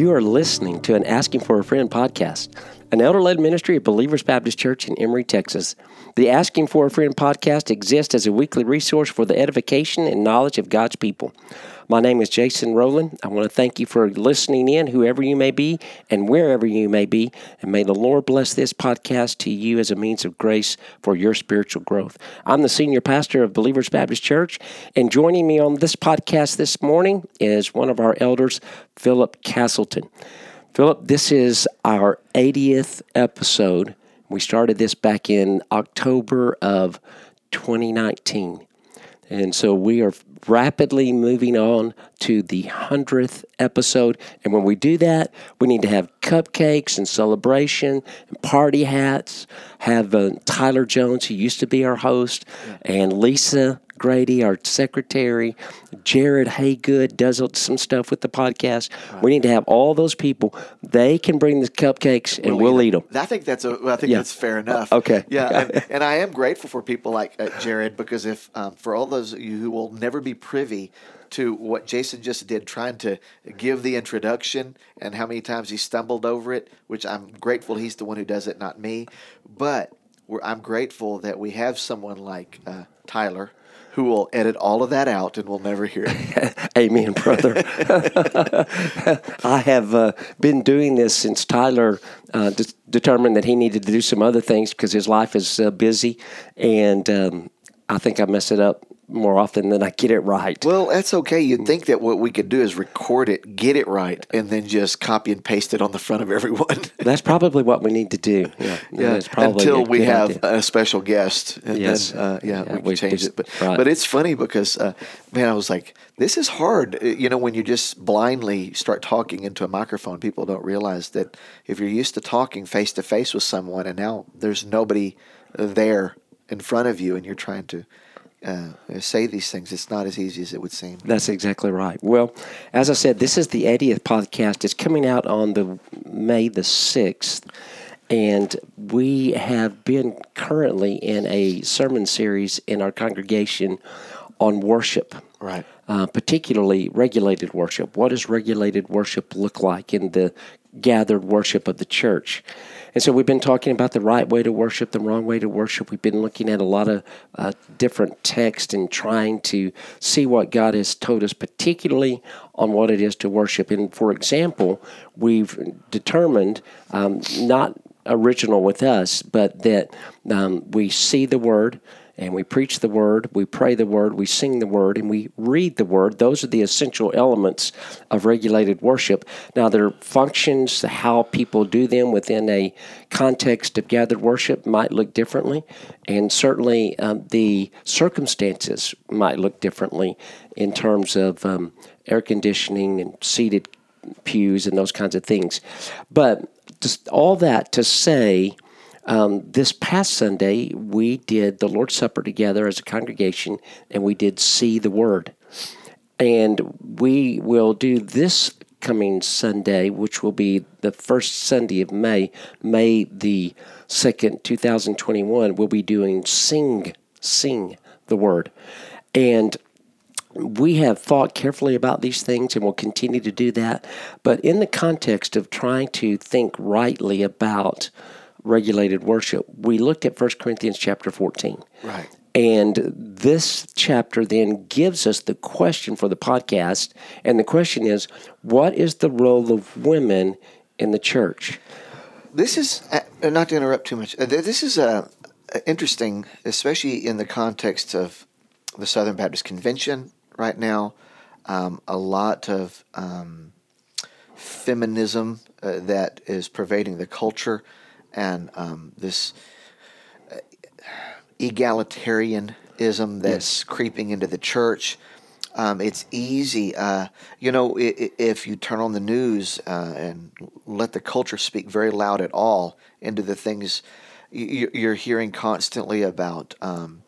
You are listening to an Asking for a Friend podcast, an elder led ministry of Believers Baptist Church in Emory, Texas. The Asking for a Friend podcast exists as a weekly resource for the edification and knowledge of God's people. My name is Jason Rowland. I want to thank you for listening in, whoever you may be and wherever you may be. And may the Lord bless this podcast to you as a means of grace for your spiritual growth. I'm the senior pastor of Believers Baptist Church, and joining me on this podcast this morning is one of our elders, Philip Castleton. Philip, this is our 80th episode. We started this back in October of 2019. And so we are rapidly moving on to the 100th episode. And when we do that, we need to have cupcakes and celebration and party hats. Have uh, Tyler Jones, who used to be our host, and Lisa Grady, our secretary, Jared Haygood does some stuff with the podcast. Right. We need to have all those people. They can bring the cupcakes and we'll, we'll eat them. I think that's a, I think yeah. that's fair enough. Okay. Yeah, and, and, I am grateful for people like uh, Jared because if um, for all those of you who will never be privy to what Jason just did, trying to give the introduction and how many times he stumbled over it, which I'm grateful he's the one who does it, not me. But I'm grateful that we have someone like uh, Tyler who will edit all of that out and we'll never hear it. Amen, brother. I have uh, been doing this since Tyler uh, de- determined that he needed to do some other things because his life is uh, busy, and um, I think I mess it up more often than I get it right. Well, that's okay. You'd think that what we could do is record it, get it right, and then just copy and paste it on the front of everyone. that's probably what we need to do. Yeah, yeah. Until we have idea. a special guest, and yes. then uh, yeah, yeah, we can change it. But right. but it's funny because uh, man, I was like, this is hard. Uh, you know, when you just blindly start talking into a microphone, people don't realize that if you're used to talking face to face with someone, and now there's nobody there in front of you, and you're trying to uh, say these things. It's not as easy as it would seem. That's exactly right. Well, as I said, this is the 80th podcast. It's coming out on the May the 6th. And we have been currently in a sermon series in our congregation on worship. Right. Uh, particularly regulated worship. What does regulated worship look like in the gathered worship of the church? And so we've been talking about the right way to worship, the wrong way to worship. We've been looking at a lot of uh, different texts and trying to see what God has told us, particularly on what it is to worship. And for example, we've determined um, not original with us, but that um, we see the Word and we preach the word, we pray the word, we sing the word, and we read the word. Those are the essential elements of regulated worship. Now, their functions, how people do them within a context of gathered worship might look differently, and certainly um, the circumstances might look differently in terms of um, air conditioning and seated pews and those kinds of things. But just all that to say, um, this past Sunday, we did the Lord's Supper together as a congregation, and we did see the Word. And we will do this coming Sunday, which will be the first Sunday of May, May the 2nd, 2021, we'll be doing Sing, Sing the Word. And we have thought carefully about these things and will continue to do that. But in the context of trying to think rightly about regulated worship, we looked at 1 Corinthians chapter 14. Right. And this chapter then gives us the question for the podcast. And the question is what is the role of women in the church? This is, uh, not to interrupt too much, uh, this is uh, interesting, especially in the context of the Southern Baptist Convention right now. Um, a lot of um, feminism uh, that is pervading the culture and um, this uh, egalitarianism that's yes. creeping into the church. Um, it's easy, uh, you know, if you turn on the news uh, and let the culture speak very loud at all into the things you're hearing constantly about um,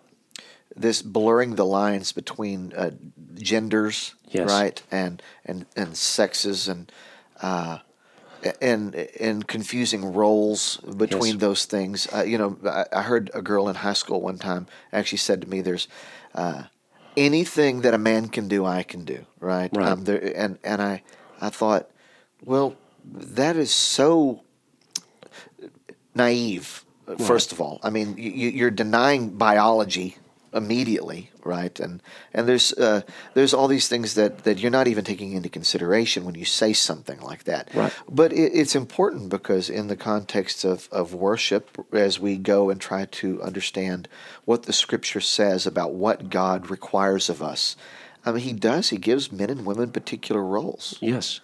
this blurring the lines between uh, genders, yes. right, and and and sexes and uh, and and confusing roles between yes. those things. Uh, you know, I, I, heard a girl in high school one time actually said to me, "There's uh, anything that a man can do, I can do." Right. Right. Um, there, and and I I thought, well, that is so naive. First of all, I mean, you, you're denying biology immediately, right? And and there's uh, there's all these things that, that you're not even taking into consideration when you say something like that. Right. But it, it's important because in the context of, of worship, as we go and try to understand what the Scripture says about what God requires of us, I mean, He does. He gives men and women particular roles. Yes.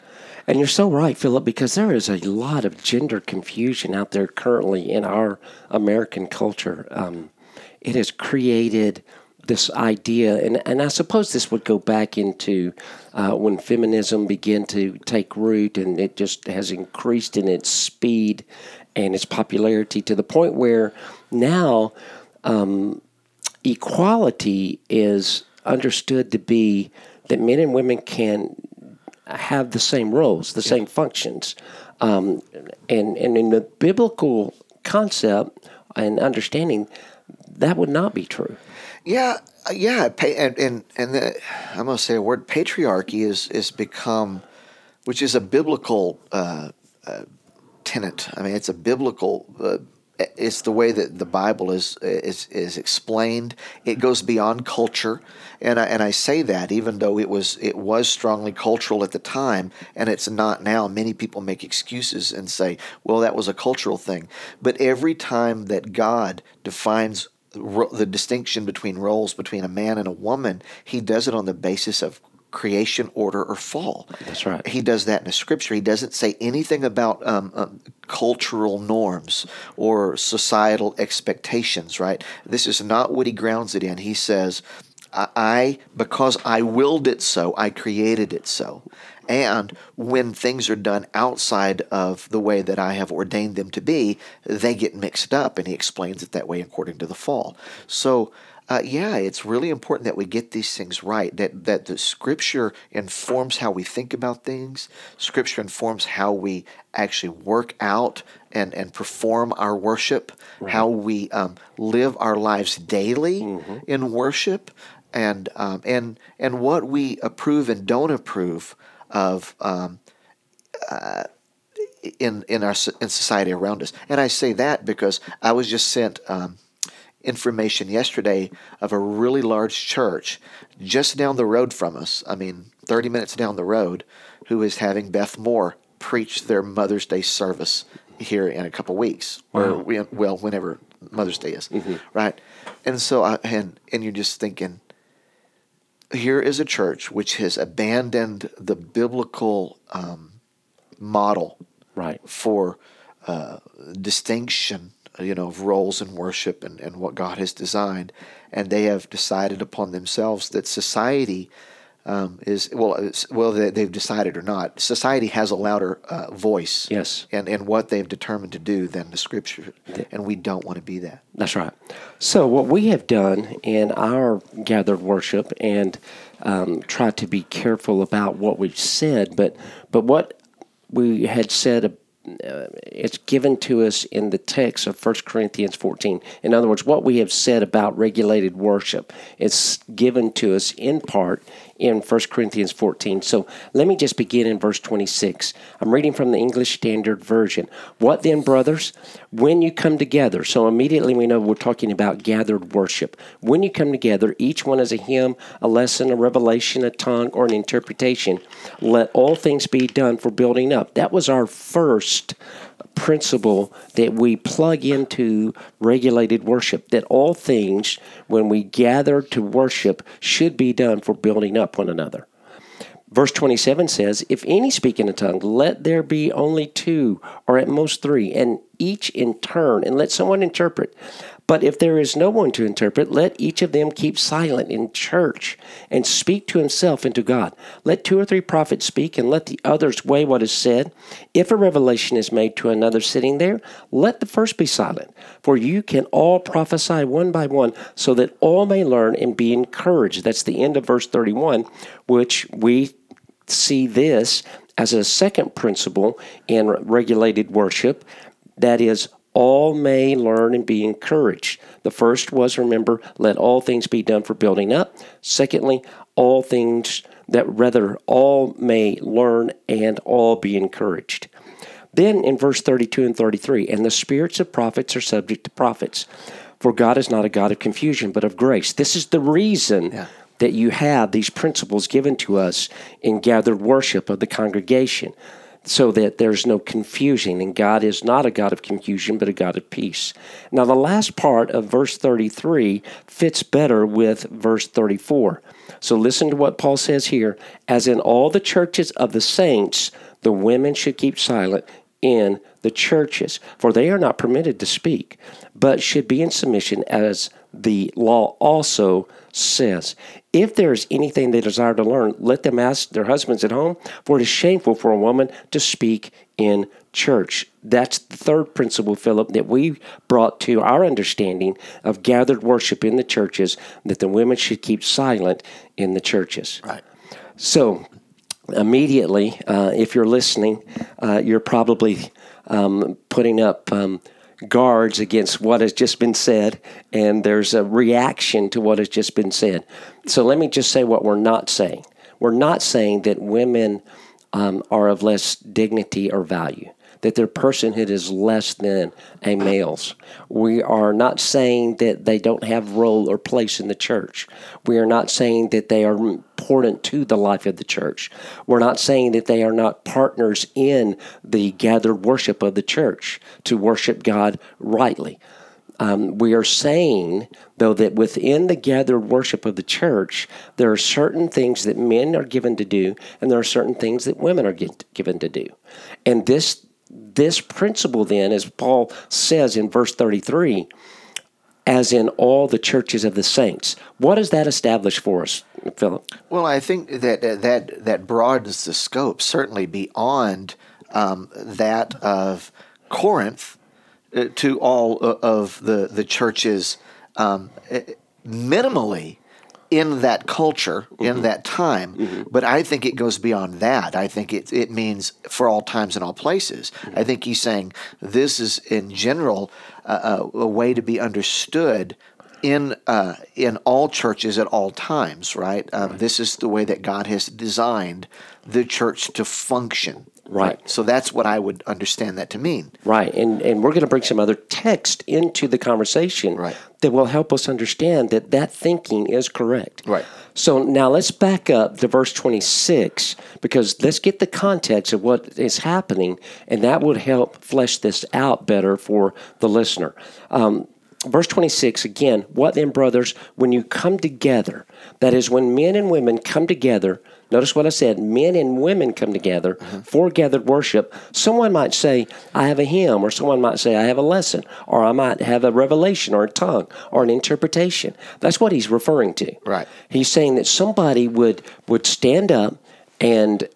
And you're so right, Philip, because there is a lot of gender confusion out there currently in our American culture. Um, it has created this idea, and, and I suppose this would go back into uh, when feminism began to take root, and it just has increased in its speed and its popularity to the point where now um, equality is understood to be that men and women can have the same roles, the same functions. Um, and, and in the biblical concept and understanding, that would not be true. Yeah, uh, yeah, and and and the, I'm going to say a word. Patriarchy is is become, which is a biblical uh, uh, tenet. I mean, it's a biblical uh, it's the way that the Bible is is is explained. It goes beyond culture, and I, and I say that even though it was it was strongly cultural at the time, and it's not now. Many people make excuses and say, "Well, that was a cultural thing." But every time that God defines the distinction between roles between a man and a woman, He does it on the basis of creation order or fall. That's right. He does that in the scripture. He doesn't say anything about um, um, cultural norms or societal expectations, right? This is not what he grounds it in. He says, I, because I willed it so, I created it so. And when things are done outside of the way that I have ordained them to be, they get mixed up. And he explains it that way according to the fall. So uh, yeah, it's really important that we get these things right. That that the Scripture informs how we think about things. Scripture informs how we actually work out and and perform our worship. Right. How we um, live our lives daily mm-hmm. in worship, and um, and and what we approve and don't approve of. Um, uh, in in our in society around us, and I say that because I was just sent um, information yesterday of a really large church just down the road from us. I mean, 30 minutes down the road, who is having Beth Moore preach their Mother's Day service here in a couple weeks, wow. or well, whenever Mother's Day is, mm-hmm. right? And so, I, and and you're just thinking, here is a church which has abandoned the biblical um, model, right, for uh, distinction you know, of roles in worship and, and what God has designed. And they have decided upon themselves that society um, is, well, well, they've decided or not, society has a louder uh, voice yes. and, and what they've determined to do than the scripture. And we don't want to be that. That's right. So, what we have done in our gathered worship and um, tried to be careful about what we've said, but, but what we had said uh, it's given to us in the text of 1 Corinthians 14. In other words, what we have said about regulated worship is given to us in part in 1 Corinthians 14. So let me just begin in verse 26. I'm reading from the English Standard Version. What then, brothers? When you come together, so immediately we know we're talking about gathered worship. When you come together, each one has a hymn, a lesson, a revelation, a tongue, or an interpretation. Let all things be done for building up. That was our first principle that we plug into regulated worship that all things, when we gather to worship, should be done for building up one another. Verse 27 says, If any speak in a tongue, let there be only two, or at most three, and each in turn, and let someone interpret. But if there is no one to interpret, let each of them keep silent in church and speak to himself and to God. Let two or three prophets speak, and let the others weigh what is said. If a revelation is made to another sitting there, let the first be silent. For you can all prophesy one by one, so that all may learn and be encouraged. That's the end of verse 31, which we see this as a second principle in regulated worship. That is, all may learn and be encouraged. The first was, remember, let all things be done for building up. Secondly, all things that rather all may learn and all be encouraged. Then in verse 32 and 33, and the spirits of prophets are subject to prophets, for God is not a God of confusion, but of grace. This is the reason Yeah. that you have these principles given to us in gathered worship of the congregation so that there's no confusion. And God is not a God of confusion, but a God of peace. Now, the last part of verse 33 fits better with verse 34. So, listen to what Paul says here. As in all the churches of the saints, the women should keep silent in the churches, for they are not permitted to speak, but should be in submission as the law also says. If there is anything they desire to learn, let them ask their husbands at home, for it is shameful for a woman to speak in church. That's the third principle, Philip, that we brought to our understanding of gathered worship in the churches, that the women should keep silent in the churches. Right. So, immediately, uh, if you're listening, uh, you're probably um, putting up um, guards against what has just been said, and there's a reaction to what has just been said. So, let me just say what we're not saying. We're not saying that women um, are of less dignity or value. That their personhood is less than a male's. We are not saying that they don't have role or place in the church. We are not saying that they are important to the life of the church. We're not saying that they are not partners in the gathered worship of the church to worship God rightly. Um, we are saying, though, that within the gathered worship of the church, there are certain things that men are given to do, and there are certain things that women are given to do. And this this principle, then, as Paul says in verse 33, as in all the churches of the saints. What does that establish for us, Philip? Well, I think that that that broadens the scope certainly beyond um, that of Corinth uh, to all of the the churches um, eh, minimally in that culture in that time but i think it goes beyond that. I think it, it means for all times and all places. I think he's saying this is in general uh, a, a way to be understood in uh, in all churches at all times, right? Um, This is the way that God has designed the church to function, Right. So that's what I would understand that to mean. Right. And, and we're going to bring some other text into the conversation Right. that will help us understand that that thinking is correct. Right. So now let's back up to verse 26 because let's get the context of what is happening, and that would help flesh this out better for the listener. Um, verse 26 again, what then, brothers, when you come together, that is, when men and women come together, notice what I said, men and women come together mm-hmm. for gathered worship, someone might say, I have a hymn, or someone might say, I have a lesson, or I might have a revelation, or a tongue, or an interpretation. That's what he's referring to. Right. He's saying that somebody would would stand up and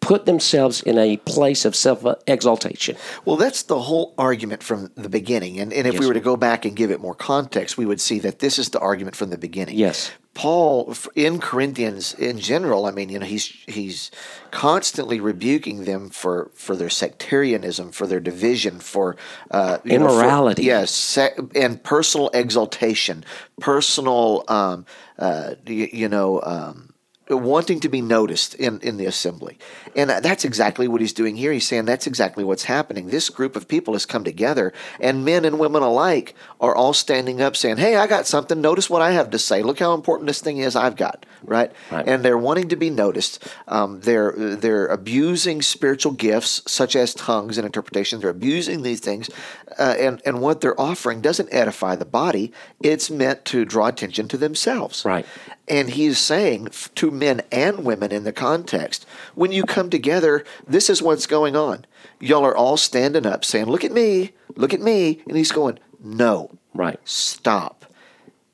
put themselves in a place of self exaltation. Well, that's the whole argument from the beginning. And, and if we were to go back and give it more context, we would see that this is the argument from the beginning. Yes. Paul in Corinthians in general, I mean, you know, he's he's constantly rebuking them for for their sectarianism, for their division, for uh, you know, for- Immorality. yes, se- and personal exaltation, personal, um, uh, you, you know. Um, wanting to be noticed in, in the assembly. And that's exactly what he's doing here. He's saying that's exactly what's happening. This group of people has come together, and men and women alike are all standing up saying, Hey, I got something. Notice what I have to say. Look how important this thing is I've got. Right? Right. And they're wanting to be noticed. Um, they're, they're abusing spiritual gifts, such as tongues and interpretations. They're abusing these things. Uh, and, and what they're offering doesn't edify the body, it's meant to draw attention to themselves. Right. And he's saying to men and women in the context, when you come together, this is what's going on. Y'all are all standing up saying, Look at me, look at me. And he's going, No, Right. stop.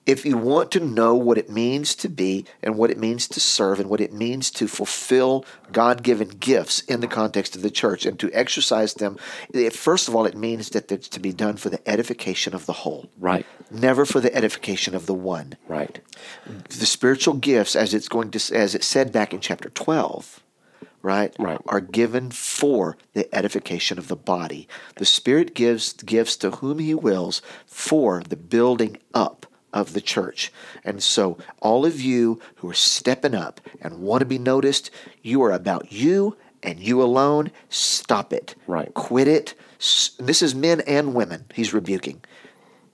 If you want to know what it means to be and what it means to serve and what it means to fulfill God given gifts in the context of the church and to exercise them, it, first of all, it means that it's to be done for the edification of the whole, Right. never for the edification of the one Right. the spiritual gifts as it's going to as it said back in chapter 12 right Right. are given for the edification of the body the spirit gives gifts to whom he wills for the building up of the church. And so, all of you who are stepping up and want to be noticed, you are about you and you alone. Stop it. Right. Quit it. This is men and women he's rebuking.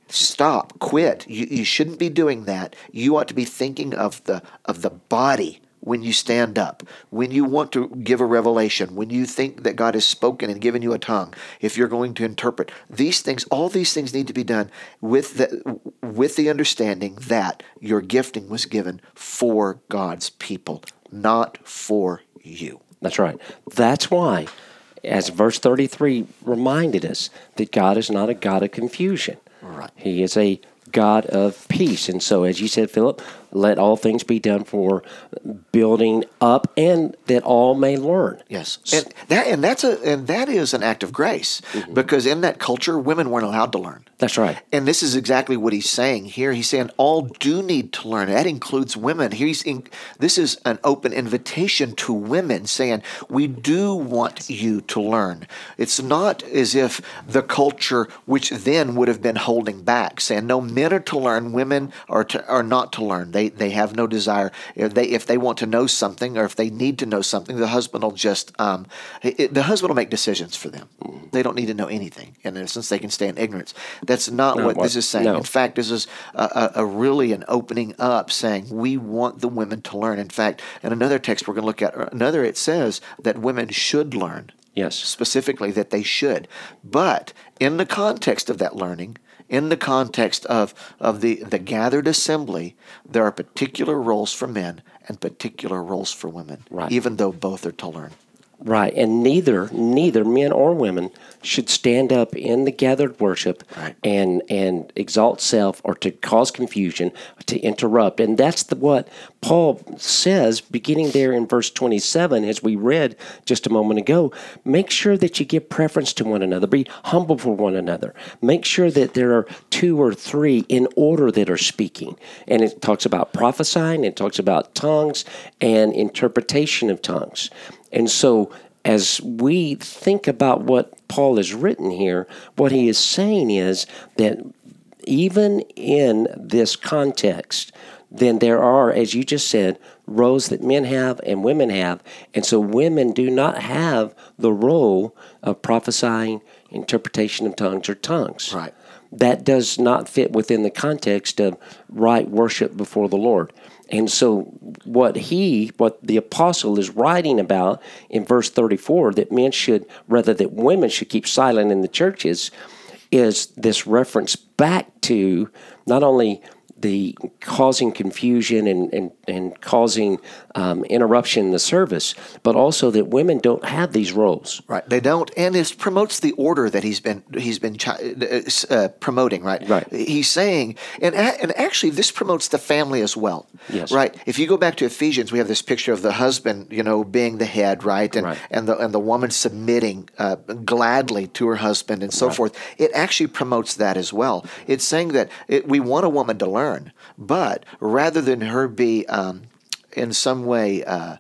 Stop. Quit. You, you shouldn't be doing that. You ought to be thinking of the of the body when you stand up, when you want to give a revelation, when you think that God has spoken and given you a tongue, if you're going to interpret these things, all these things need to be done with the with the understanding that your gifting was given for God's people, not for you. That's right. That's why, as verse 33 reminded us, that God is not a God of confusion. Right. He is a God of peace. And so, as you said, Philip, let all things be done for building up and that all may learn. Yes. And that and that's a and that is an act of grace mm-hmm. because in that culture women weren't allowed to learn. That's right. And this is exactly what he's saying here. He's saying all do need to learn. That includes women. He's in, this is an open invitation to women saying we do want you to learn. It's not as if the culture which then would have been holding back saying no men are to learn, women are to, are not to learn. They they they have no desire. If they if they want to know something or if they need to know something, the husband will just um, it, the husband will make decisions for them. They don't need to know anything, and in a sense, they can stay in ignorance. That's not no, what, what, this is saying. No. In fact, this is a, a, a, really an opening up, saying we want the women to learn. In fact, in another text we're going to look at another, it says that women should learn. Yes, specifically that they should, but in the context of that learning in the context of, of the, the gathered assembly, there are particular roles for men and particular roles for women, right. even though both are to learn. Right, and neither neither men or women should stand up in the gathered worship right. and and exalt self or to cause confusion, to interrupt. And that's the, what Paul says beginning there in verse 27 as we read just a moment ago. Make sure that you give preference to one another. Be humble for one another. Make sure that there are two or three in order that are speaking. And it talks about prophesying, it talks about tongues and interpretation of tongues. And so, as we think about what Paul has written here, what he is saying is that even in this context, then there are, as you just said, roles that men have and women have. And so women do not have the role of prophesying, interpretation of tongues, or tongues. Right. That does not fit within the context of right worship before the Lord. And so, what he, what the apostle is writing about in verse 34, that men should, rather that women should keep silent in the churches, is this reference back to not only the causing confusion and, and, and causing um, interruption in the service, but also that women don't have these roles. Right, they don't, and it promotes the order that he's been he's been uh, uh, promoting. Right, right. He's saying, and and actually, this promotes the family as well. Yes. Right. If you go back to Ephesians, we have this picture of the husband, you know, being the head, right, and right. and the and the woman submitting uh, gladly to her husband and so right. forth. It actually promotes that as well. It's saying that it, we want a woman to learn, but rather than her be um, in some way uh,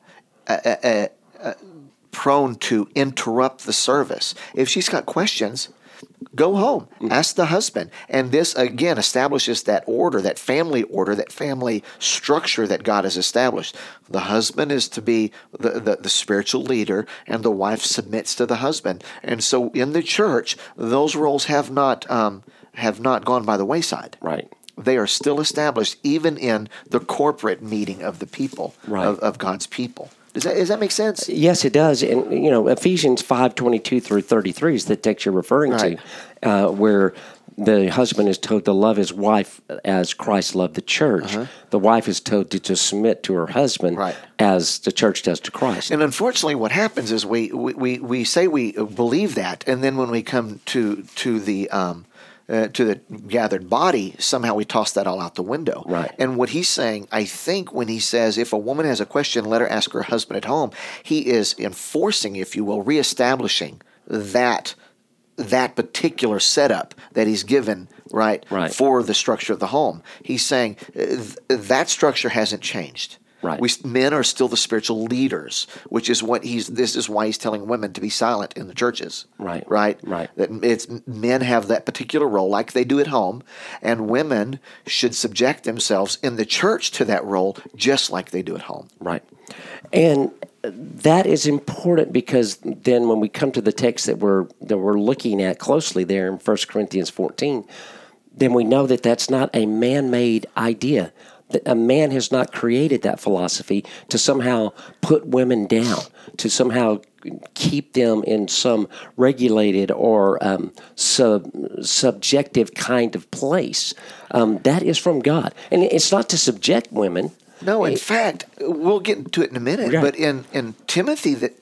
prone to interrupt the service. If she's got questions, go home, mm-hmm. ask the husband. And this, again, establishes that order, that family order, that family structure that God has established. The husband is to be the, the, the, spiritual leader, and the wife submits to the husband. And so in the church, those roles have not, um, have not gone by the wayside. Right they are still established even in the corporate meeting of the people right. of, of God's people. Does that, does that make sense? Yes, it does. And you know, Ephesians five twenty two through thirty three is the text you're referring right. to, uh, where the husband is told to love his wife as Christ loved the church. Uh-huh. The wife is told to, to submit to her husband right. as the church does to Christ. And unfortunately, what happens is we, we, we say we believe that, and then when we come to to the um, uh, to the gathered body, somehow we toss that all out the window. Right. And what he's saying, I think, when he says, if a woman has a question, let her ask her husband at home, he is enforcing, if you will, reestablishing that that particular setup that he's given right, right. for the structure of the home. He's saying uh, th- that structure hasn't changed. Right. We men are still the spiritual leaders, which is what he's. This is why he's telling women to be silent in the churches. Right. Right. Right. That it's men have that particular role, like they do at home, and women should subject themselves in the church to that role, just like they do at home. Right. And that is important because then when we come to the text that we're that we're looking at closely there in 1 Corinthians 14, then we know that that's not a man-made idea. A man has not created that philosophy to somehow put women down, to somehow keep them in some regulated or um, sub, subjective kind of place. Um, that is from God, and it's not to subject women. No, in fact, we'll get into it in a minute. Right. But in, in Timothy, that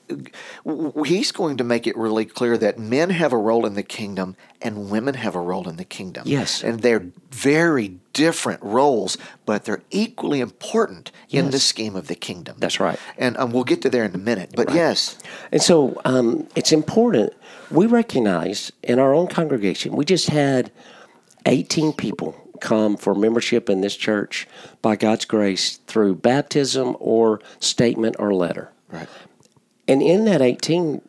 he's going to make it really clear that men have a role in the kingdom and women have a role in the kingdom. Yes. and they're very different roles, but they're equally important in the scheme of the kingdom. That's right. And um, we'll get to there in a minute. But yes, And so um, it's important. We recognize in our own congregation, we just had 18 people come for membership in this church by God's grace through baptism or statement or letter. right. And in that 18,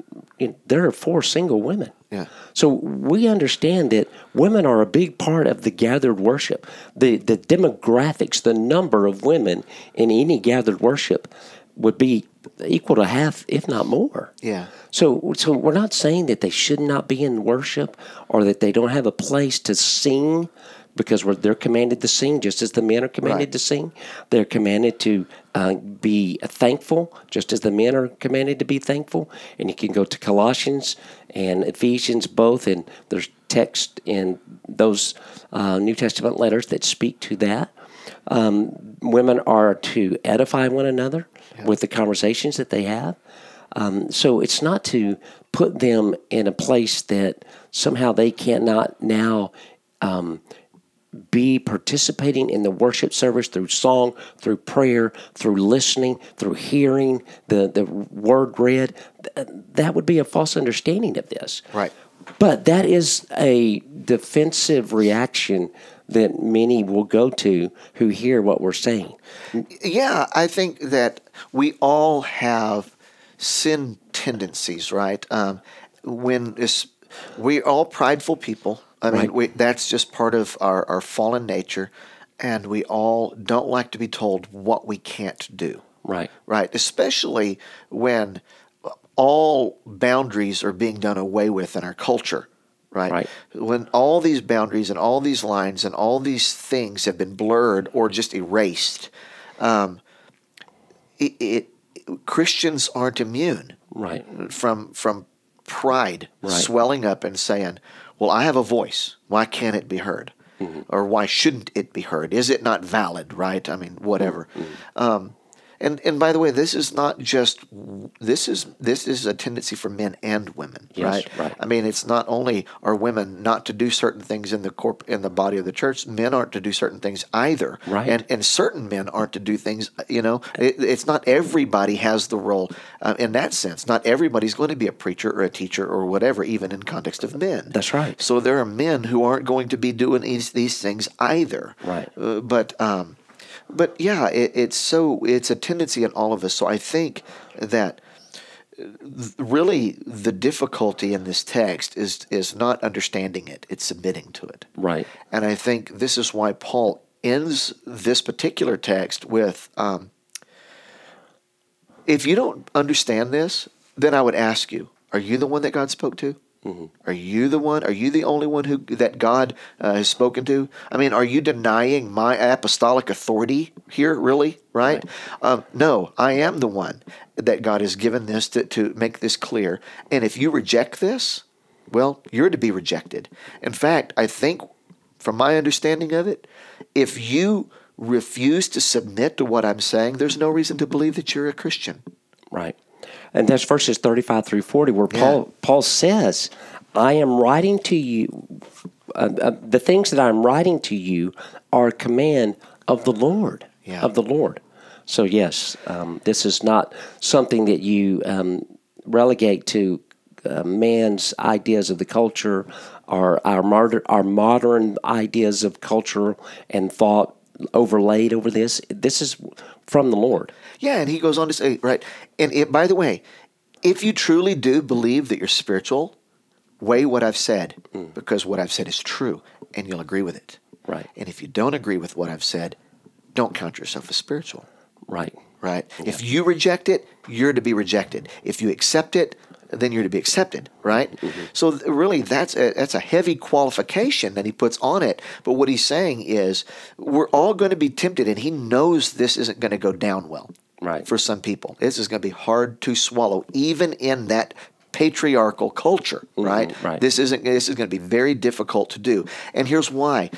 there are four single women. Yeah. So we understand that women are a big part of the gathered worship. The the demographics, the number of women in any gathered worship would be equal to half, if not more. Yeah. So so we're not saying that they should not be in worship or that they don't have a place to sing because we're, they're commanded to sing just as the men are commanded Right. to sing. They're commanded to uh, be thankful just as the men are commanded to be thankful. And you can go to Colossians and Ephesians both, and there's text in those uh, New Testament letters that speak to that. Um, women are to edify one another with the conversations that they have. Um, so it's not to put them in a place that somehow they cannot now um, be participating in the worship service through song, through prayer, through listening, through hearing the, the word read. That would be a false understanding of this. Right. But that is a defensive reaction that many will go to who hear what we're saying. Yeah, I think that we all have sin tendencies, right? Um, when we're all prideful people. I mean, Right. we, that's just part of our, our fallen nature, and we all don't like to be told what we can't do. Right. Right, especially when all boundaries are being done away with in our culture. Right? Right. When all these boundaries and all these lines and all these things have been blurred or just erased, um, it, it Christians aren't immune Right. from from pride Right. swelling up and saying, "Well, I have a voice. Why can't it be heard? Or why shouldn't it be heard? Is it not valid? Right? I mean, whatever." Um, and and by the way, this is not just this is this is a tendency for men and women, Yes, right? right. I mean, it's not only are women not to do certain things in the corp in the body of the church, men aren't to do certain things either, Right. And and certain men aren't to do things. You know, it, it's not everybody has the role uh, in that sense. Not everybody's going to be a preacher or a teacher or whatever, even in context of men. That's right. So there are men who aren't going to be doing these these things either. Right. Uh, but um, but yeah, it, it's so it's a tendency in all of us. So I think that uh, really the difficulty in this text is is not understanding it; it's submitting to it. Right. And I think this is why Paul ends this particular text with um, if you don't understand this, then I would ask you, are you the one that God spoke to? Are you the one? Are you the only one who that God uh, has spoken to? I mean, are you denying my apostolic authority here? Really, right? Um, no, I am the one that God has given this to, to make this clear. And if you reject this, well, you're to be rejected. In fact, I think, from my understanding of it, if you refuse to submit to what I'm saying, there's no reason to believe that you're a Christian. Right. And that's verses 35 through 40 where Paul Paul says, I am writing to you uh, uh, the things that I'm writing to you are a command of the Lord, Yeah. of the Lord. So yes, um, this is not something that you um, relegate to uh, man's ideas of the culture or our modern, our modern ideas of culture and thought overlaid over this. This is from the Lord. Yeah, and he goes on to say, right, and it, by the way, if you truly do believe that you're spiritual, weigh what I've said mm. because what I've said is true and you'll agree with it. Right. And if you don't agree with what I've said, don't count yourself as spiritual, Right. right? If you reject it, you're to be rejected. If you accept it, then you're to be accepted, right? Mm-hmm. So really, that's a, that's a heavy qualification that he puts on it. But what he's saying is, we're all going to be tempted, and he knows this isn't going to go down well Right. for some people. This is going to be hard to swallow, even in that patriarchal culture, right? right. This isn't. This is going to be very difficult to do, and here's why.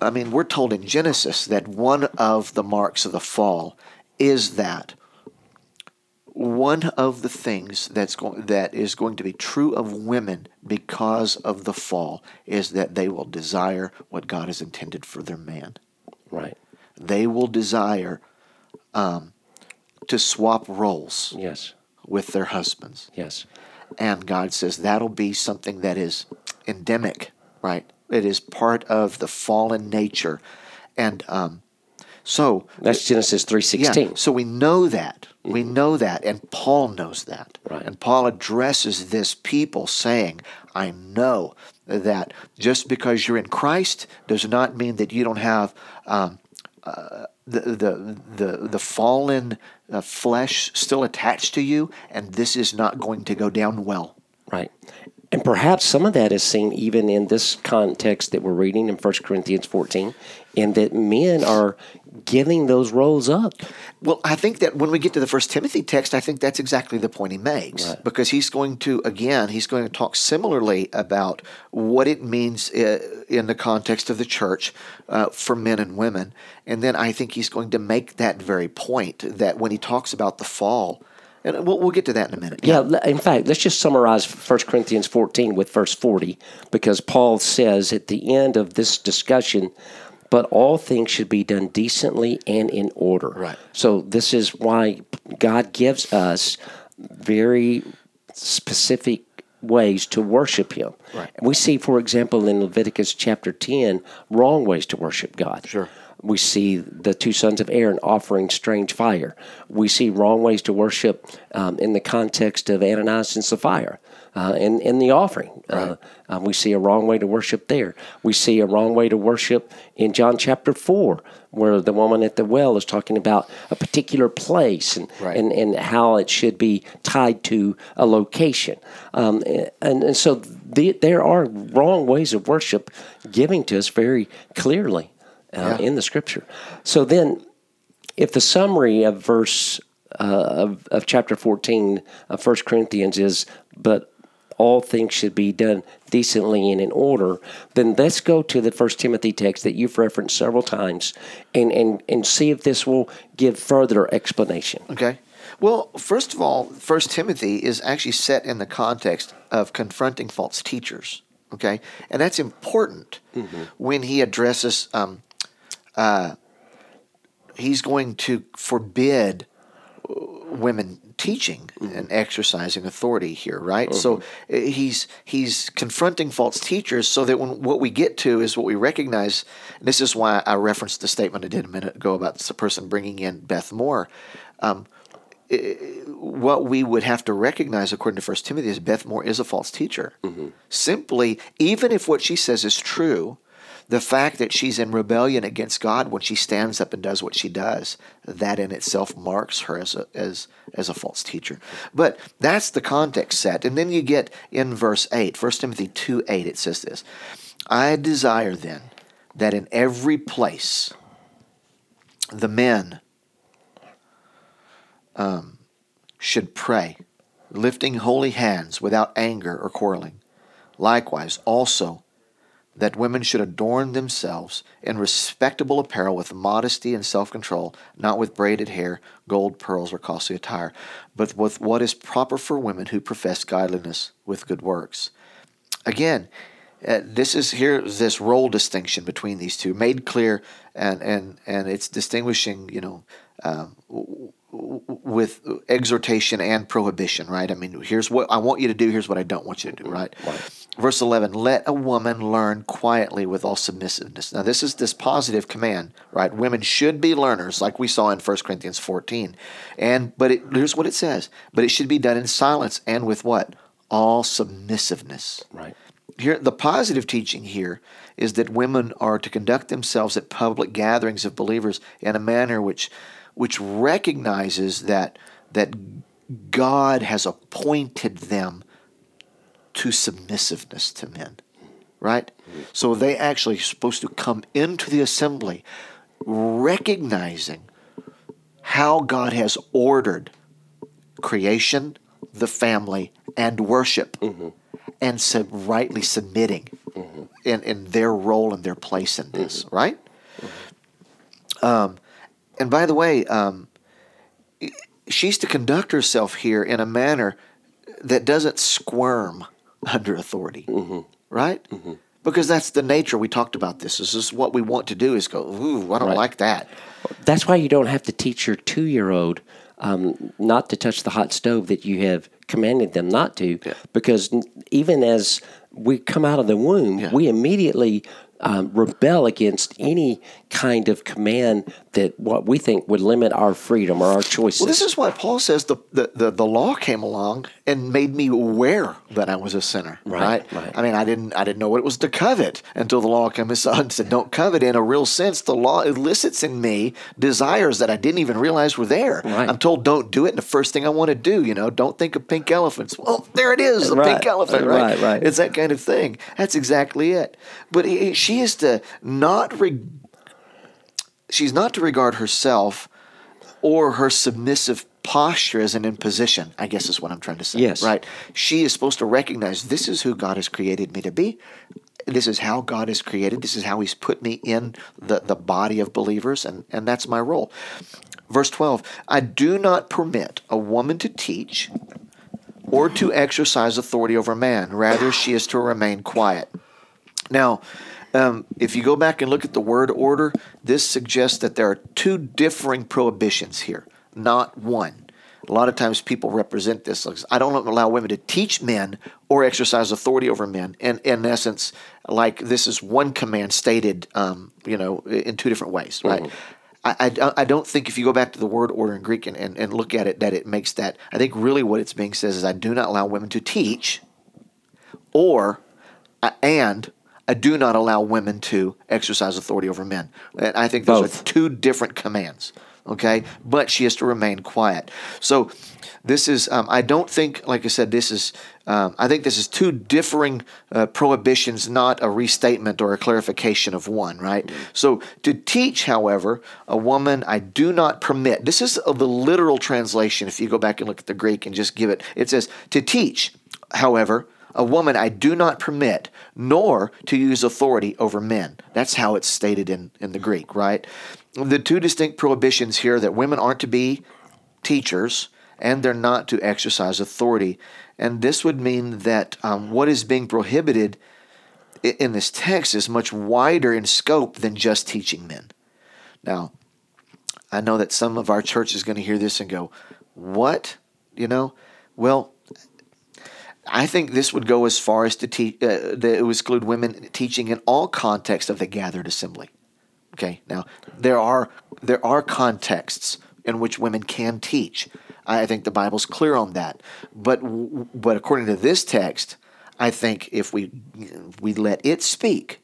I mean, we're told in Genesis that one of the marks of the fall is that one of the things that's going that is going to be true of women because of the fall is that they will desire what God has intended for their man Right. they will desire um, to swap roles Yes. with their husbands. Yes. And God says that'll be something that is endemic, right? It is part of the fallen nature. And um, so, That's Genesis 3:16. yeah, so we know that. We know that. And Paul knows that. Right. And Paul addresses this people saying, I know that just because you're in Christ does not mean that you don't have um, uh, the, the, the, the fallen uh, flesh still attached to you, and this is not going to go down well. Right. And perhaps some of that is seen even in this context that we're reading in 1 Corinthians 14, in that men are giving those roles up. Well, I think that when we get to the First Timothy text, I think that's exactly the point he makes. Because he's going to again he's going to talk similarly about what it means uh, in the context of the church uh, for men and women, and then I think he's going to make that very point that when he talks about the fall, and we'll, we'll get to that in a minute. Yeah, le- in fact, let's just summarize 1 Corinthians 14 with verse 40, because Paul says at the end of this discussion, but all things should be done decently and in order. Right. So this is why God gives us very specific ways to worship Him. Right. We see, for example, in Leviticus chapter 10, wrong ways to worship God. Sure. We see the two sons of Aaron offering strange fire. We see wrong ways to worship um, in the context of Ananias and Sapphira uh, in, in the offering. Uh, uh, we see a wrong way to worship there. We see a wrong way to worship in John chapter 4, where the woman at the well is talking about a particular place and, Right. and, and how it should be tied to a location. Um, and, and so the, there are wrong ways of worship giving to us very clearly uh, Yeah. in the scripture. So then, if the summary of verse uh, of, of chapter 14 of 1 Corinthians is, but all things should be done decently and in order, then let's go to the First Timothy text that you've referenced several times and, and, and see if this will give further explanation. Okay. Well, first of all, First Timothy is actually set in the context of confronting false teachers. Okay, and that's important when he addresses. Um, uh, he's going to forbid women teaching and exercising authority here, right? So uh, he's he's confronting false teachers so that when what we get to is what we recognize. And this is why I referenced the statement I did a minute ago about the person bringing in Beth Moore. Um, what we would have to recognize, according to First Timothy, is Beth Moore is a false teacher. Simply, even if what she says is true, the fact that she's in rebellion against God when she stands up and does what she does, that in itself marks her as a, as, as a false teacher. But that's the context set. And then you get in verse 8, 1 Timothy 2 8, it says this I desire then that in every place the men um, should pray, lifting holy hands without anger or quarreling. Likewise, also, that women should adorn themselves in respectable apparel with modesty and self control, not with braided hair, gold, pearls, or costly attire, but with what is proper for women who profess godliness with good works. Again, uh, this is here this role distinction between these two made clear, and and and it's distinguishing, you know, um, w- w- with exhortation and prohibition, right? I mean, here's what I want you to do. Here's what I don't want you to do, right? Verse 11 let a woman learn quietly with all submissiveness. Now this is this positive command right? Women should be learners like we saw in 1 corinthians 14 and but it, here's what it says but it should be done in silence and with what? All submissiveness. Right. here the positive teaching here is that women are to conduct themselves at public gatherings of believers in a manner which which recognizes that that God has appointed them to submissiveness to men. Right? So they actually are supposed to come into the assembly recognizing how God has ordered creation, the family, and worship, and sub- rightly submitting in, in their role and their place in this, right? Um, and by the way, um, she's to conduct herself here in a manner that doesn't squirm under authority, right? Because that's the nature. We talked about this. This is what we want to do: is go, "Ooh, I don't Right. like that." That's why you don't have to teach your two year old um, not to touch the hot stove that you have commanded them not to, because even as we come out of the womb, Yeah. we immediately um, rebel against any kind of command that what we think would limit our freedom or our choices. Well, this is why Paul says the, the, the, the law came along and made me aware that I was a sinner. Right, Right, right. I mean, I didn't I didn't know what it was to covet until the law came and said, "Don't covet." In a real sense, the law elicits in me desires that I didn't even realize were there. Right. I'm told, "Don't do it," and the first thing I want to do, you know, don't think of pink elephants. Well, there it is, a Right, pink elephant. Right, right, right. It's that kind of thing. That's exactly it. But he- she is to not. Re- she's not to regard herself or her submissive posture as an imposition, I guess is what I'm trying to say. Yes. Right. She is supposed to recognize this is who God has created me to be. This is how God has created. This is how He's put me in the, the body of believers, and, and that's my role. Verse 12 I do not permit a woman to teach or to exercise authority over man. Rather, she is to remain quiet. Now, um, if you go back and look at the word order, this suggests that there are two differing prohibitions here, not one. A lot of times people represent this as I don't allow women to teach men or exercise authority over men. And in essence, like this is one command stated, um, you know, in two different ways, right? I, I, I don't think if you go back to the word order in Greek and, and, and look at it, that it makes that. I think really what it's being says is I do not allow women to teach or uh, and I do not allow women to exercise authority over men. And I think those Both. are two different commands. Okay, but she has to remain quiet. So this is. Um, I don't think, like I said, this is. Um, I think this is two differing uh, prohibitions, not a restatement or a clarification of one. Right. So to teach, however, a woman I do not permit. This is the literal translation. If you go back and look at the Greek and just give it, it says to teach. However, a woman I do not permit, nor to use authority over men. That's how it's stated in, in the Greek, right? The two distinct prohibitions here that women aren't to be teachers and they're not to exercise authority. And this would mean that um, what is being prohibited in this text is much wider in scope than just teaching men. Now, I know that some of our church is going to hear this and go, What? You know? Well, I think this would go as far as to, uh, exclude women teaching in all contexts of the gathered assembly. Okay, now there are there are contexts in which women can teach. I think the Bible's clear on that. But but according to this text, I think if we we let it speak,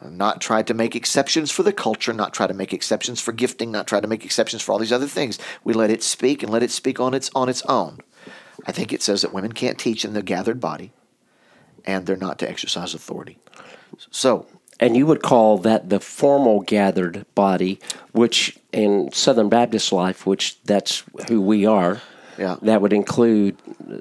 not try to make exceptions for the culture, not try to make exceptions for gifting, not try to make exceptions for all these other things. We let it speak and let it speak on its on its own. I think it says that women can't teach in the gathered body, and they're not to exercise authority. So and you would call that the formal gathered body, which in Southern Baptist life, which that's who we are. Yeah. That would include,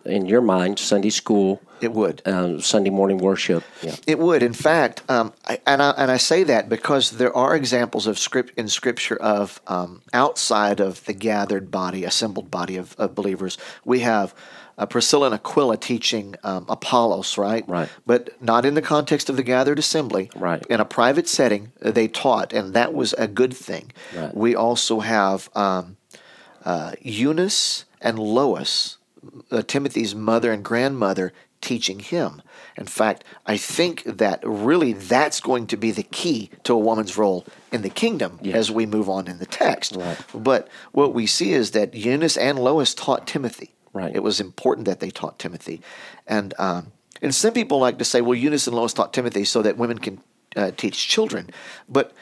in your mind, Sunday school, it would. um, Sunday morning worship. Yeah. It would, in fact, um, I, and I and I say that because there are examples of script in Scripture of um, outside of the gathered body, assembled body of, of believers. We have uh, Priscilla and Aquila teaching um, Apollos, right? Right. But not in the context of the gathered assembly. Right. In a private setting, uh, they taught, and that was a good thing. Right. We also have um, uh, Eunice and Lois, uh, Timothy's mother and grandmother, teaching him. In fact, I think that really that's going to be the key to a woman's role in the kingdom as we move on in the text. Right. But what we see is that Eunice and Lois taught Timothy. Right. It was important that they taught Timothy. And, um, and some people like to say, well, Eunice and Lois taught Timothy so that women can uh, teach children. But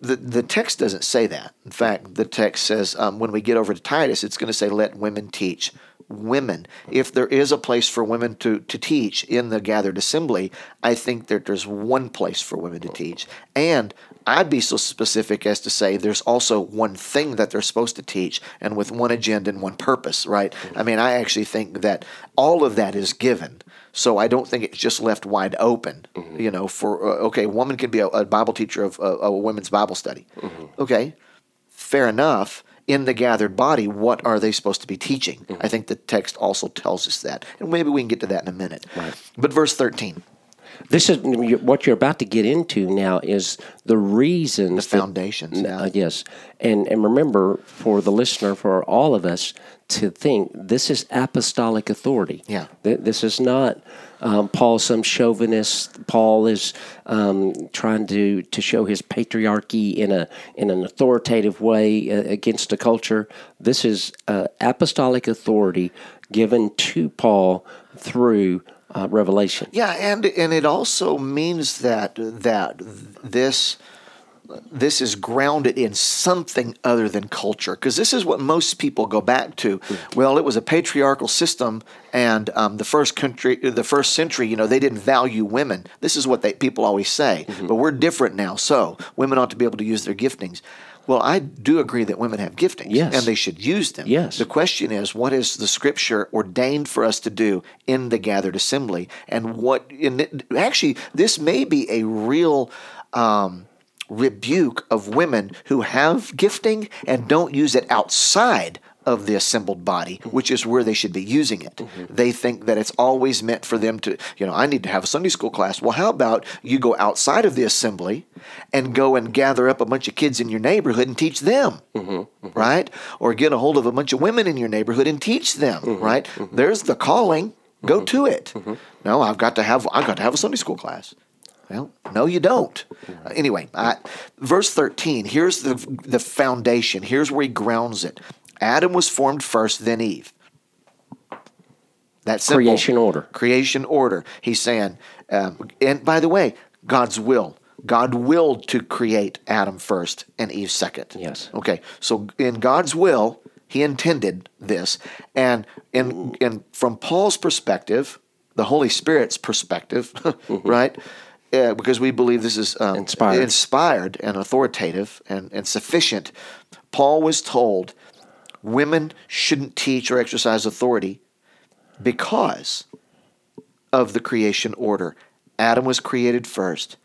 the, the text doesn't say that. In fact, the text says um, when we get over to Titus, it's going to say, let women teach women. If there is a place for women to, to teach in the gathered assembly, I think that there's one place for women to teach. And I'd be so specific as to say there's also one thing that they're supposed to teach and with one agenda and one purpose, right? I mean, I actually think that all of that is given. So I don't think it's just left wide open, you know, for, uh, okay, a woman can be a, a Bible teacher of uh, a women's Bible study. Okay, fair enough. In the gathered body, what are they supposed to be teaching? I think the text also tells us that. And maybe we can get to that in a minute. But verse 13, This is what you're about to get into now is the reasons the that- foundations. yeah. Uh, yes, and and remember for the listener, for all of us to think this is apostolic authority. Yeah. Th- this is not um, Paul some chauvinist. Paul is um, trying to to show his patriarchy in a in an authoritative way uh, against the culture. This is uh, apostolic authority given to Paul through uh, revelation. Yeah, and and it also means that that this this is grounded in something other than culture because this is what most people go back to. Well, it was a patriarchal system, and um, the first country, the first century, you know, they didn't value women. This is what they people always say. But we're different now, so women ought to be able to use their giftings. Well, I do agree that women have giftings, Yes. and they should use them. Yes. The question is, what is the Scripture ordained for us to do in the gathered assembly, and what? In actually, this may be a real. Um, rebuke of women who have gifting and don't use it outside of the assembled body, which is where they should be using it. Mm-hmm. They think that it's always meant for them to, you know, I need to have a Sunday school class. Well, how about you go outside of the assembly and go and gather up a bunch of kids in your neighborhood and teach them, mm-hmm, mm-hmm. right? Or get a hold of a bunch of women in your neighborhood and teach them, right? There's the calling. Go to it. No, I've got to have I've got to have a Sunday school class. Well, no, you don't. Uh, anyway, I, verse 13, here's the, the foundation. Here's where he grounds it. Adam was formed first, then Eve. That's simple. Creation order. Creation order. He's saying, um, and by the way, God's will. God willed to create Adam first and Eve second. Yes. Okay. So in God's will, He intended this, and in and from Paul's perspective, the Holy Spirit's perspective, right? Uh, because we believe this is um, Inspired. inspired and authoritative and, and sufficient. Paul was told women shouldn't teach or exercise authority because of the creation order. Adam was created first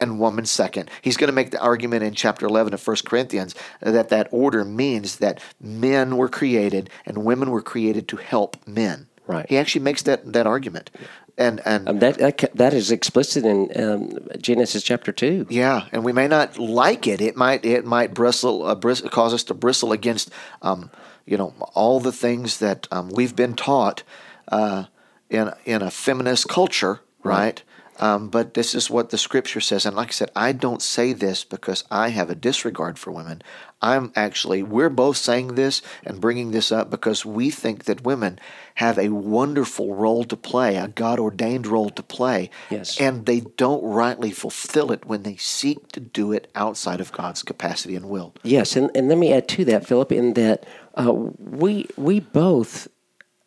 and woman second. He's going to make the argument in chapter 11 of 1 Corinthians that that order means that men were created and women were created to help men. Right. He actually makes that, that argument. And, and Um, that, that that is explicit in um, Genesis chapter two. Yeah, and we may not like it. It might it might bristle, uh, bris- cause us to bristle against, um, you know, all the things that um, we've been taught uh, in in a feminist culture, right? Um, but this is what the scripture says, and like I said, I don't say this because I have a disregard for women. I'm actually we're both saying this and bringing this up because we think that women have a wonderful role to play, a God ordained role to play, Yes. and they don't rightly fulfill it when they seek to do it outside of God's capacity and will. Yes, and, and let me add to that, Philip, in that uh, we we both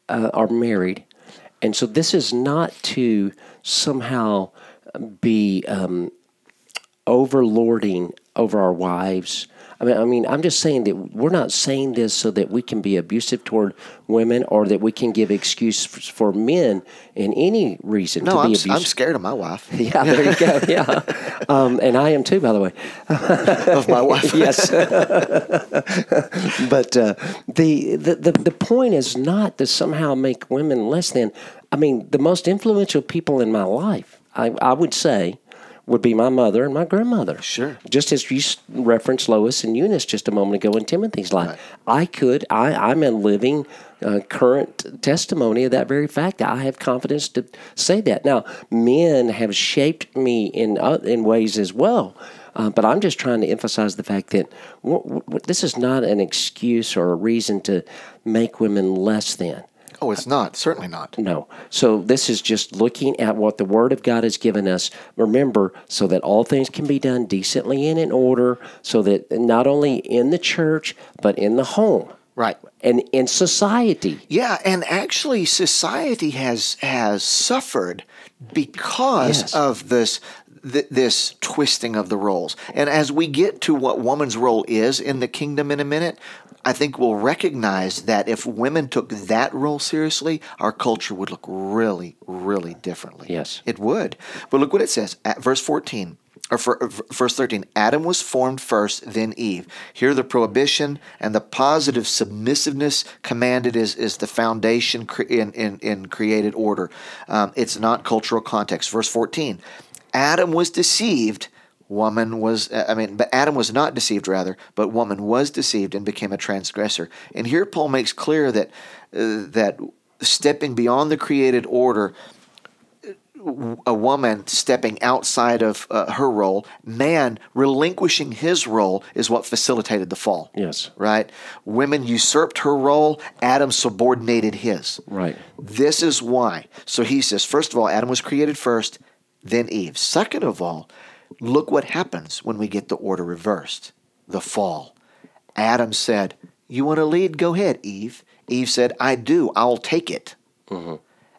uh, are married, and so this is not to somehow be um, overlording over our wives. I mean, I mean, I'm just saying that we're not saying this so that we can be abusive toward women or that we can give excuse for, for men in any reason No, to I'm, be s- abusive. I'm scared of my wife, yeah, there you go. Yeah, um, and I am too, by the way. of my wife. yes. but uh, the, the, the, the point is not to somehow make women less than. I mean, the most influential people in my life, I, I would say, would be my mother and my grandmother. Sure. Just as you referenced Lois and Eunice just a moment ago in Timothy's life, I could, I, I'm a living, uh, current testimony of that very fact. I have confidence to say that. Now, men have shaped me in uh, in ways as well. Uh, but I'm just trying to emphasize the fact that w- w- this is not an excuse or a reason to make women less than. Oh, it's not. Certainly not. No. So this is just looking at what the Word of God has given us. Remember, so that all things can be done decently and in order, so that not only in the church, but in the home Right. and in society. Yeah, and actually, society has has suffered because Yes. of this th- this twisting of the roles. And as we get to what woman's role is in the kingdom in a minute, I think we'll recognize that if women took that role seriously, our culture would look really, really differently. Yes. it would. But look what it says at verse fourteen or for, uh, verse 13 adam was formed first then eve here the prohibition and the positive submissiveness commanded is, is the foundation in, in, in created order um, it's not cultural context verse 14 adam was deceived woman was uh, i mean but adam was not deceived rather but woman was deceived and became a transgressor and here paul makes clear that uh, that stepping beyond the created order a woman stepping outside of uh, her role, man relinquishing his role is what facilitated the fall. Yes. Right? Women usurped her role, Adam subordinated his. Right. This is why. So he says, first of all, Adam was created first, then Eve. Second of all, look what happens when we get the order reversed the fall. Adam said, You want to lead? Go ahead, Eve. Eve said, I do. I'll take it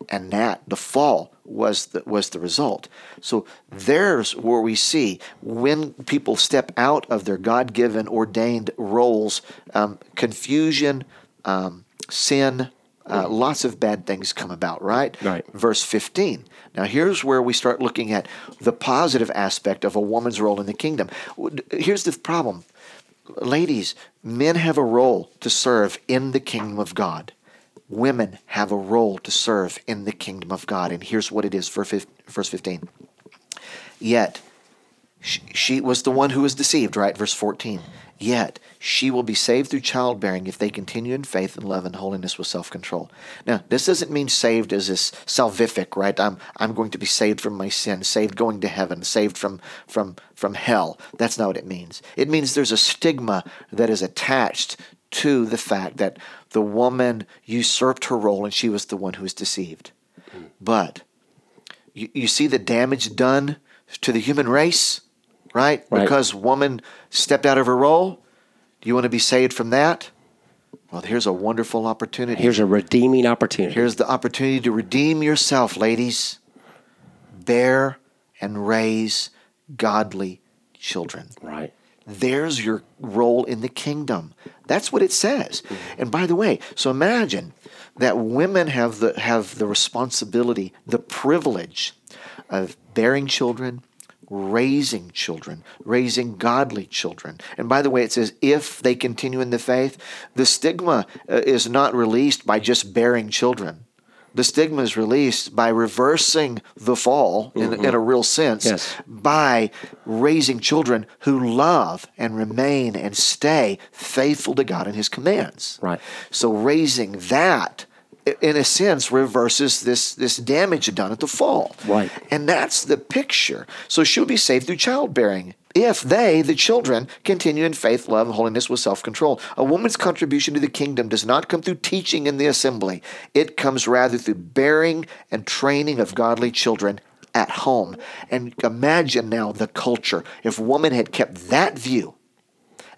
and that the fall was the, was the result. So there's where we see when people step out of their God given ordained roles, um, confusion, um, sin. Uh, lots of bad things come about, right? Right. Verse 15. Now, here's where we start looking at the positive aspect of a woman's role in the kingdom. Here's the problem ladies, men have a role to serve in the kingdom of God. Women have a role to serve in the kingdom of God. And here's what it is verse 15. Yet, she, she was the one who was deceived, right? Verse 14. Yet she will be saved through childbearing if they continue in faith and love and holiness with self control. Now, this doesn't mean saved as this salvific, right? I'm I'm going to be saved from my sin, saved going to heaven, saved from from from hell. That's not what it means. It means there's a stigma that is attached to the fact that the woman usurped her role and she was the one who was deceived. But you, you see the damage done to the human race, right? Right. Because woman stepped out of her role. Do you want to be saved from that? Well, here's a wonderful opportunity. Here's a redeeming opportunity. Here's the opportunity to redeem yourself, ladies. Bear and raise godly children. right. There's your role in the kingdom. That's what it says. And by the way, so imagine that women have the have the responsibility, the privilege of bearing children, raising children, raising godly children. And by the way, it says if they continue in the faith, the stigma uh, is not released by just bearing children. The stigma is released by reversing the fall in, in a real sense Yes. by raising children who love and remain and stay faithful to God and His commands. Right. So raising that, in a sense, reverses this this damage done at the fall. Right. And that's the picture. So she'll be saved through childbearing. If they, the children, continue in faith, love, holiness with self control. A woman's contribution to the kingdom does not come through teaching in the assembly, it comes rather through bearing and training of godly children at home. And imagine now the culture. If woman had kept that view,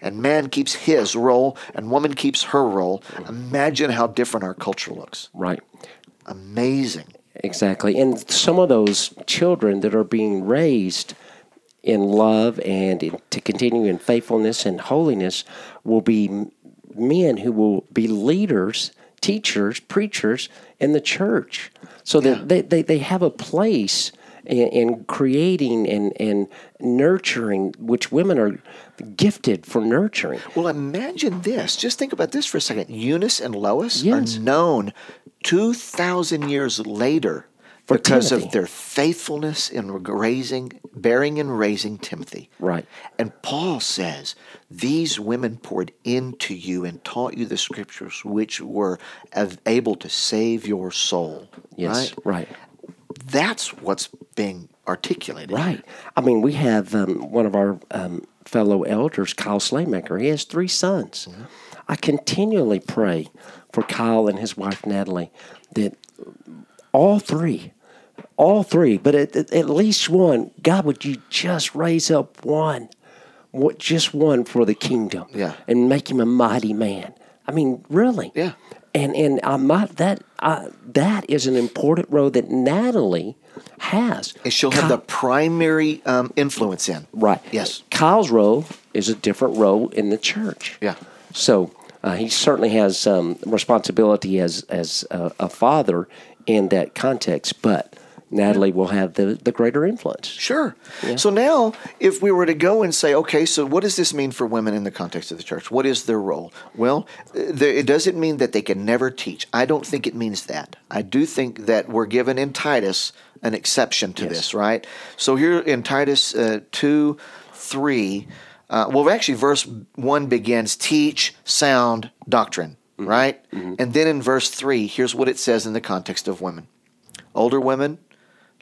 and man keeps his role, and woman keeps her role, imagine how different our culture looks. Right. Amazing. Exactly. And some of those children that are being raised in love and in, to continue in faithfulness and holiness will be men who will be leaders, teachers, preachers in the church. So that they, they, they have a place in, in creating and, and nurturing, which women are gifted for nurturing. Well, imagine this. Just think about this for a second. Eunice and Lois Yes. are known 2,000 years later For because Timothy. of their faithfulness in raising, bearing and raising Timothy. Right. And Paul says, These women poured into you and taught you the scriptures which were able to save your soul. Yes. Right? Right. That's what's being articulated. Right. I mean, we have um, one of our um, fellow elders, Kyle Slaymaker. He has three sons. I continually pray for Kyle and his wife Natalie that all three, all three, but at, at- at least one, God, would you just raise up one, just one for the kingdom, Yeah. and make him a mighty man. I mean, really, Yeah. And and I might that uh, that is an important role that Natalie has. And she'll have the primary um, influence in. Right. Yes. Kyle's role is a different role in the church. Yeah. So uh, he certainly has um, responsibility as as a, a father in that context, but Natalie will have the, the greater influence. Sure. So now, if we were to go and say, okay, so what does this mean for women in the context of the church? What is their role? Well, uh, it doesn't mean that they can never teach. I don't think it means that. I do think that we're given in Titus an exception to this, right? So here in Titus uh, 2 3, uh, well, actually, verse 1 begins teach sound doctrine, right? And then in verse 3, here's what it says in the context of women older women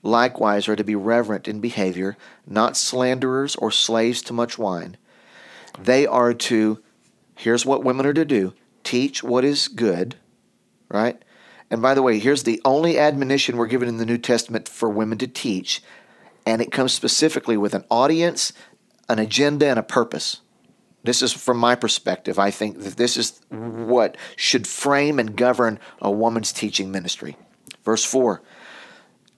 likewise are to be reverent in behavior, not slanderers or slaves to much wine. They are to, here's what women are to do teach what is good, right? And by the way, here's the only admonition we're given in the New Testament for women to teach, and it comes specifically with an audience, an agenda, and a purpose. This is from my perspective. I think that this is what should frame and govern a woman's teaching ministry. Verse 4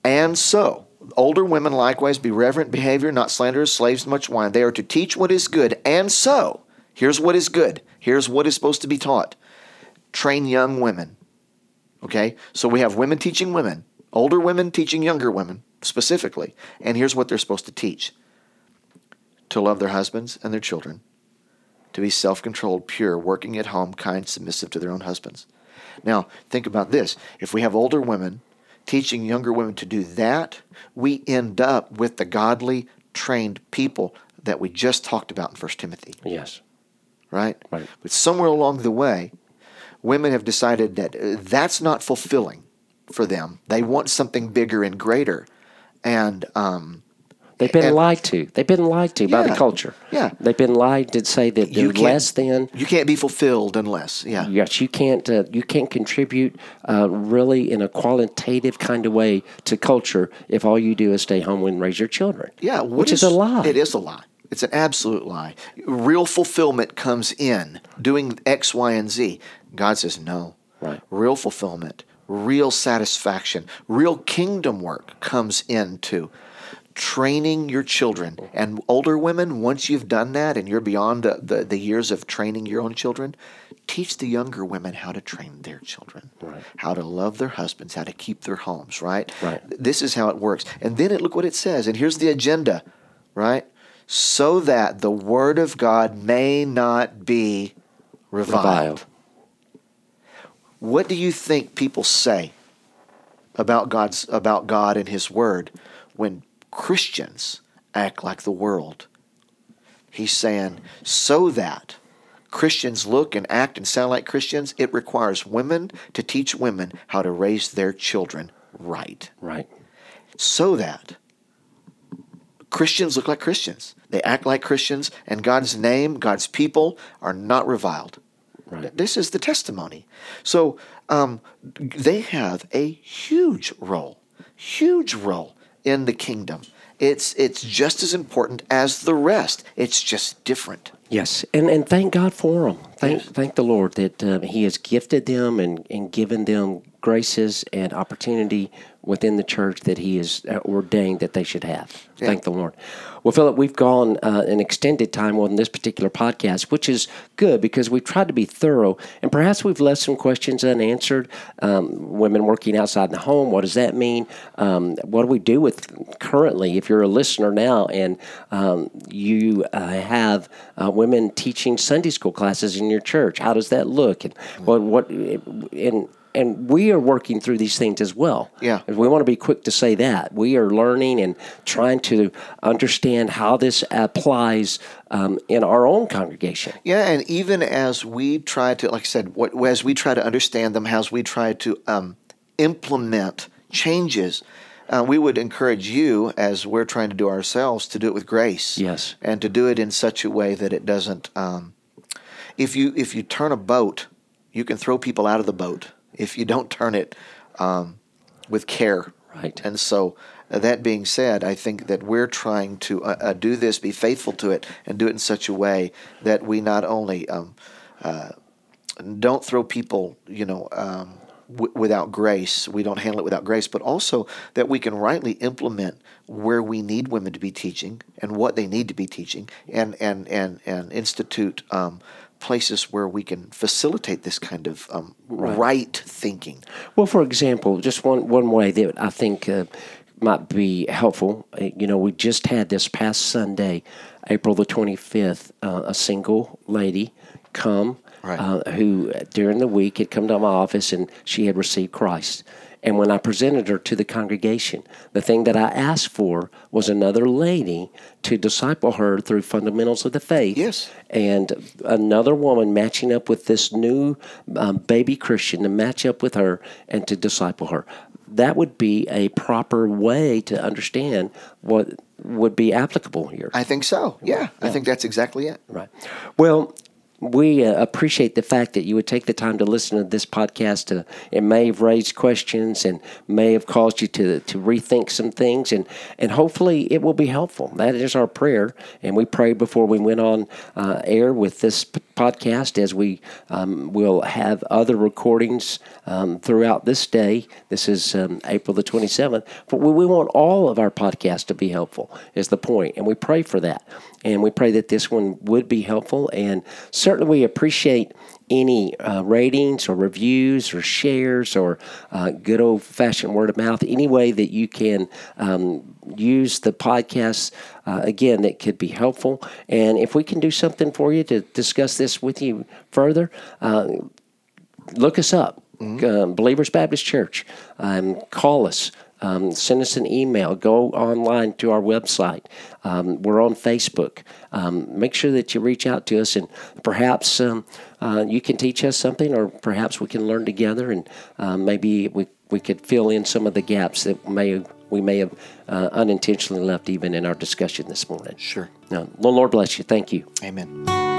and so, older women likewise be reverent behavior, not slanderers, slaves to much wine. They are to teach what is good. And so, here's what is good. Here's what is supposed to be taught. Train young women. Okay? So we have women teaching women, older women teaching younger women specifically. And here's what they're supposed to teach to love their husbands and their children, to be self controlled, pure, working at home, kind, submissive to their own husbands. Now, think about this. If we have older women teaching younger women to do that, we end up with the godly, trained people that we just talked about in 1 Timothy, Yes. right? Right. But somewhere along the way, women have decided that uh, that's not fulfilling for them. They want something bigger and greater. And um, They've been And- lied to. They've been lied to by the culture. Yeah. They've been lied to say that You less than. you can't be fulfilled unless, yeah. Yes, you can't. Uh, you can't contribute uh, really in a qualitative kind of way to culture if all you do is stay home and raise your children. Yeah, which is, a lie. It is a lie. It's an absolute lie. Real fulfillment comes in doing X, Y, and Z. God says no. Right. Real fulfillment, real satisfaction, real kingdom work comes into training your children. Oh. And older women, once you've done that and you're beyond the, the, the years of training your own children, teach the younger women how to train their children, Right. how to love their husbands, how to keep their homes, right? Right. This is how it works. And then it, look what it says. And here's the agenda, right? So that the word of God may not be reviled. Reviled. What do you think people say about God's about God and his word when Christians act like the world? He's saying so that Christians look and act and sound like Christians, it requires women to teach women how to raise their children right. Right. So that Christians look like Christians. They act like Christians, and God's name, God's people are not reviled. Right. This is the testimony. So um, they have a huge role, huge role in the kingdom. It's it's just as important as the rest. It's just different. Yes, and and thank God for them. Thank thank the Lord that uh, He has gifted them and and given them graces and opportunity within the church that He has uh, ordained that they should have. Thank the Lord. Well, Philip, we've gone uh, an extended time on this particular podcast, which is good because we've tried to be thorough, and perhaps we've left some questions unanswered. Um, women working outside the home, what does that mean? Um, what do we do with currently? If you're a listener now and um, you uh, have uh, women teaching Sunday school classes in your church, how does that look? And what what and and we are working through these things as well. Yeah. we want to be quick to say that we are learning and trying to understand how this applies um, in our own congregation. Yeah, and even as we try to, like I said, what, as we try to understand them, as we try to um, implement changes, uh, we would encourage you, as we're trying to do ourselves, to do it with grace. Yes. and to do it in such a way that it doesn't. Um, if you if you turn a boat, you can throw people out of the boat. If you don't turn it um, with care, Right. And so, uh, that being said, I think that we're trying to uh, uh, do this, be faithful to it, and do it in such a way that we not only um, uh, don't throw people, you know, um, w- without grace. We don't handle it without grace, but also that we can rightly implement where we need women to be teaching and what they need to be teaching, and and and and institute. Um, places where we can facilitate this kind of um, right. thinking. Well, for example, just one, one way that I think uh, might be helpful, uh, you know, we just had this past Sunday, April the 25th, uh, a single lady come Right. uh, who during the week had come to my office and she had received Christ. And when I presented her to the congregation, the thing that I asked for was another lady to disciple her through fundamentals of the faith Yes. and another woman matching up with this new um, baby Christian to match up with her and to disciple her. That would be a proper way to understand what would be applicable here. I think so. Yeah, I think that's exactly it. Right. Well, we uh, appreciate the fact that you would take the time to listen to this podcast. Uh, it may have raised questions and may have caused you to, to rethink some things, and, and hopefully it will be helpful. That is our prayer. And we prayed before we went on uh, air with this p- podcast as we um, will have other recordings um, throughout this day. This is um, April the 27th. But we, we want all of our podcasts to be helpful, is the point, And we pray for that. And we pray that this one would be helpful. And certainly we appreciate any uh, ratings or reviews or shares or uh, good old fashioned word of mouth, any way that you can um, use the podcast, uh, again, that could be helpful. And if we can do something for you to discuss this with you further, uh, look us up, um, Believers Baptist Church. Um, call us. Um, send us an email. Go online to our website. Um, we're on Facebook. Um, make sure that you reach out to us, and perhaps um, uh, you can teach us something, or perhaps we can learn together, and um, maybe we we could fill in some of the gaps that may we may have uh, unintentionally left even in our discussion this morning. Sure. No, Lord bless you. Thank you. Amen.